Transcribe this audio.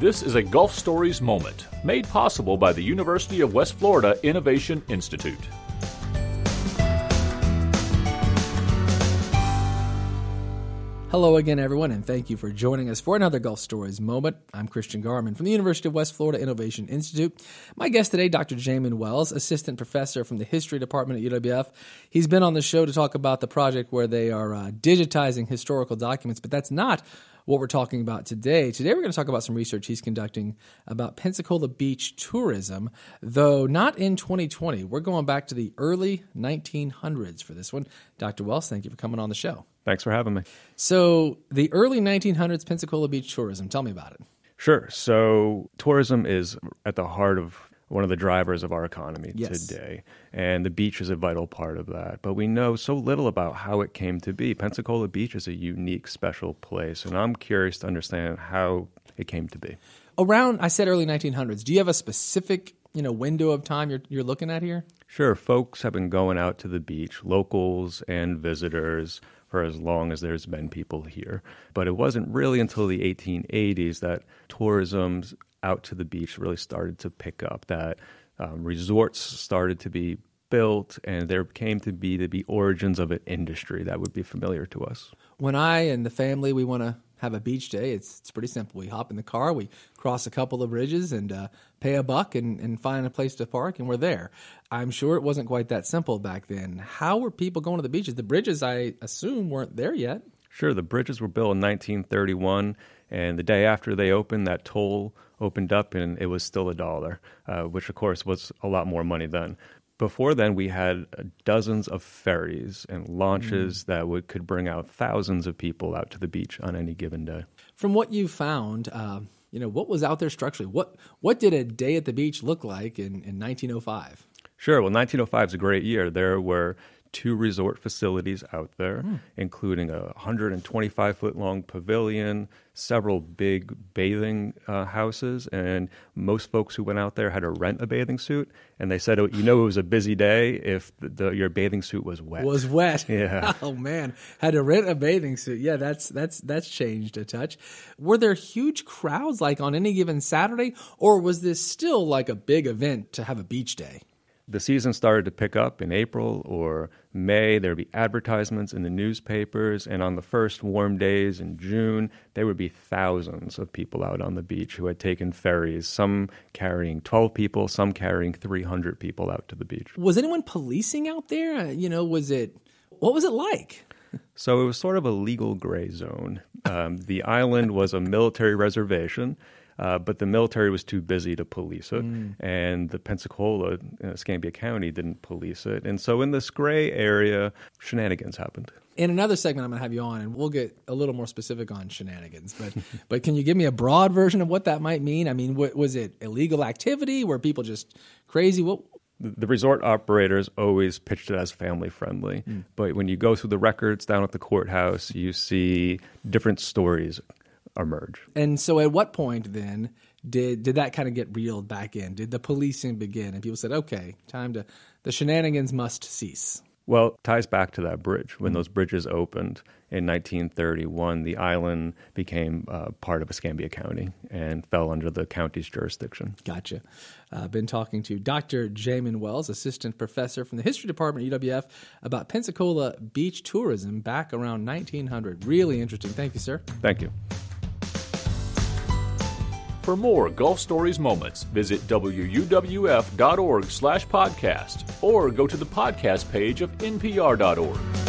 This is a Gulf Stories moment made possible by the University of West Florida Innovation Institute. Hello again, everyone, and thank you for joining us for another Gulf Stories moment. I'm Christian Garman from the University of West Florida Innovation Institute. My guest today, Dr. Jamin Wells, assistant professor from the History Department at UWF. He's been on the show to talk about the project where they are uh, digitizing historical documents, but that's not what we're talking about today. Today, we're going to talk about some research he's conducting about Pensacola Beach tourism, though not in 2020. We're going back to the early 1900s for this one. Dr. Wells, thank you for coming on the show. Thanks for having me. So, the early 1900s Pensacola Beach tourism, tell me about it. Sure. So, tourism is at the heart of one of the drivers of our economy yes. today. And the beach is a vital part of that. But we know so little about how it came to be. Pensacola Beach is a unique, special place. And I'm curious to understand how it came to be. Around, I said early 1900s, do you have a specific you know window of time you're, you're looking at here? Sure. Folks have been going out to the beach, locals and visitors for as long as there's been people here. But it wasn't really until the 1880s that tourism out to the beach really started to pick up, that um, resorts started to be built, and there came to be the origins of an industry that would be familiar to us. When I and the family, we want to have a beach day, it's, it's pretty simple. We hop in the car, we cross a couple of bridges, and uh, pay a buck and, and find a place to park, and we're there. I'm sure it wasn't quite that simple back then. How were people going to the beaches? The bridges, I assume, weren't there yet. Sure, the bridges were built in 1931, and the day after they opened, that toll opened up, and it was still a dollar, uh, which of course was a lot more money then. Before then, we had dozens of ferries and launches mm. that would could bring out thousands of people out to the beach on any given day. From what you found, uh, you know what was out there structurally. What what did a day at the beach look like in, in 1905? Sure. Well, 1905 is a great year. There were two resort facilities out there, mm. including a 125 foot long pavilion, several big bathing uh, houses, and most folks who went out there had to rent a bathing suit. And they said, oh, you know, it was a busy day if the, the, your bathing suit was wet. Was wet. Yeah. oh man, had to rent a bathing suit. Yeah, that's that's that's changed a touch. Were there huge crowds like on any given Saturday, or was this still like a big event to have a beach day? The season started to pick up in April or May. There'd be advertisements in the newspapers, and on the first warm days in June, there would be thousands of people out on the beach who had taken ferries, some carrying 12 people, some carrying 300 people out to the beach. Was anyone policing out there? Uh, you know, was it, what was it like? So it was sort of a legal gray zone. Um, the island was a military reservation. Uh, but the military was too busy to police it, mm. and the Pensacola, uh, Escambia County, didn't police it. And so in this gray area, shenanigans happened. In another segment, I'm going to have you on, and we'll get a little more specific on shenanigans. But but can you give me a broad version of what that might mean? I mean, what, was it illegal activity? Were people just crazy? What the resort operators always pitched it as family friendly. Mm. But when you go through the records down at the courthouse, you see different stories emerge. And so, at what point then did did that kind of get reeled back in? Did the policing begin, and people said, "Okay, time to the shenanigans must cease"? Well, ties back to that bridge. When those bridges opened in 1931, the island became uh, part of Escambia County and fell under the county's jurisdiction. Gotcha. I've uh, been talking to Dr. Jamin Wells, assistant professor from the history department at UWF, about Pensacola beach tourism back around 1900. Really interesting. Thank you, sir. Thank you. For more Gulf Stories moments, visit wuwf.org slash podcast or go to the podcast page of npr.org.